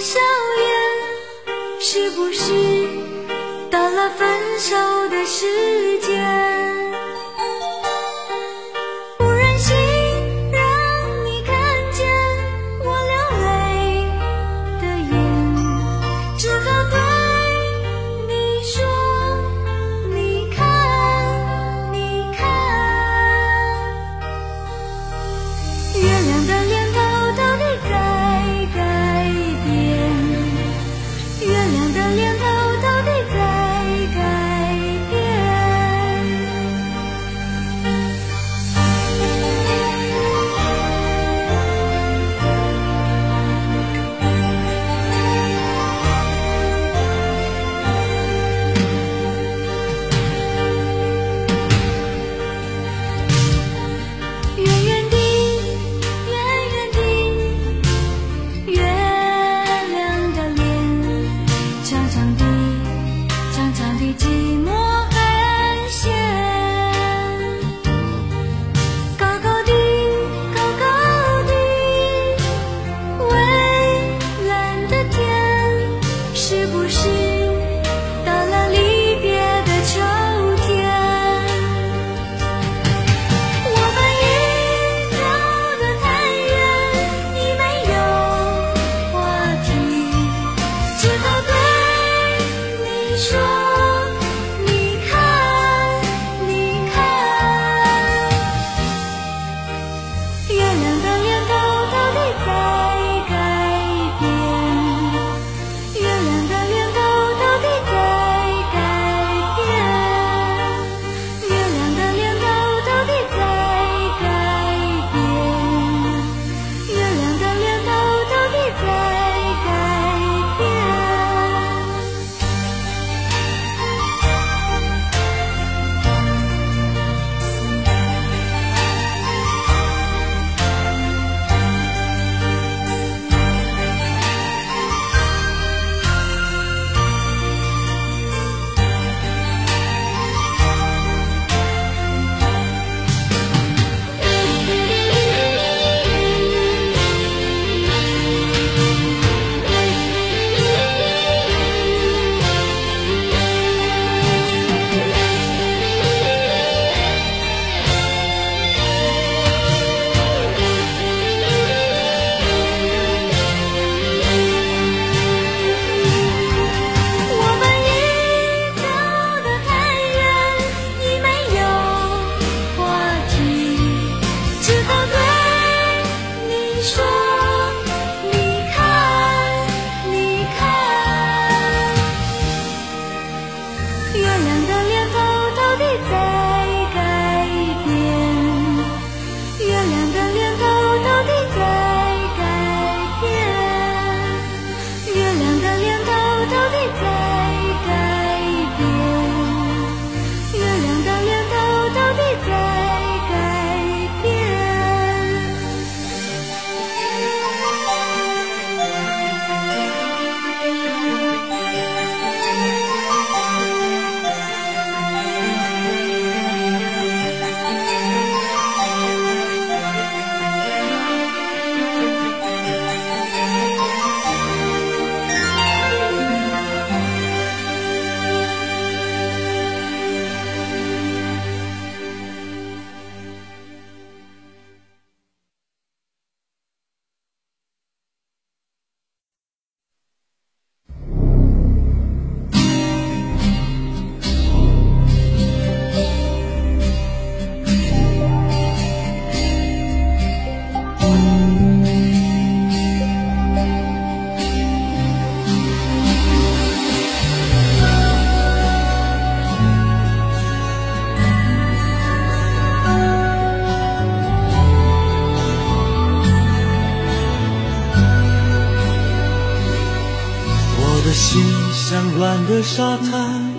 笑颜，是不是到了分手的时候？月亮的脸偷偷地在心像乱的沙滩，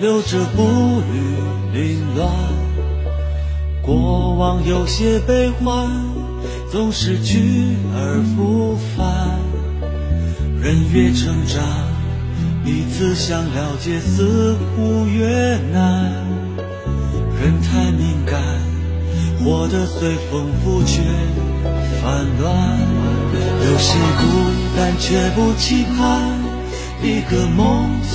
留着步履凌乱。过往有些悲欢，总是去而复返。人越成长，彼此想了解似乎越难。人太敏感，活得随风浮却烦乱。有些孤单，却不期盼。一个梦想。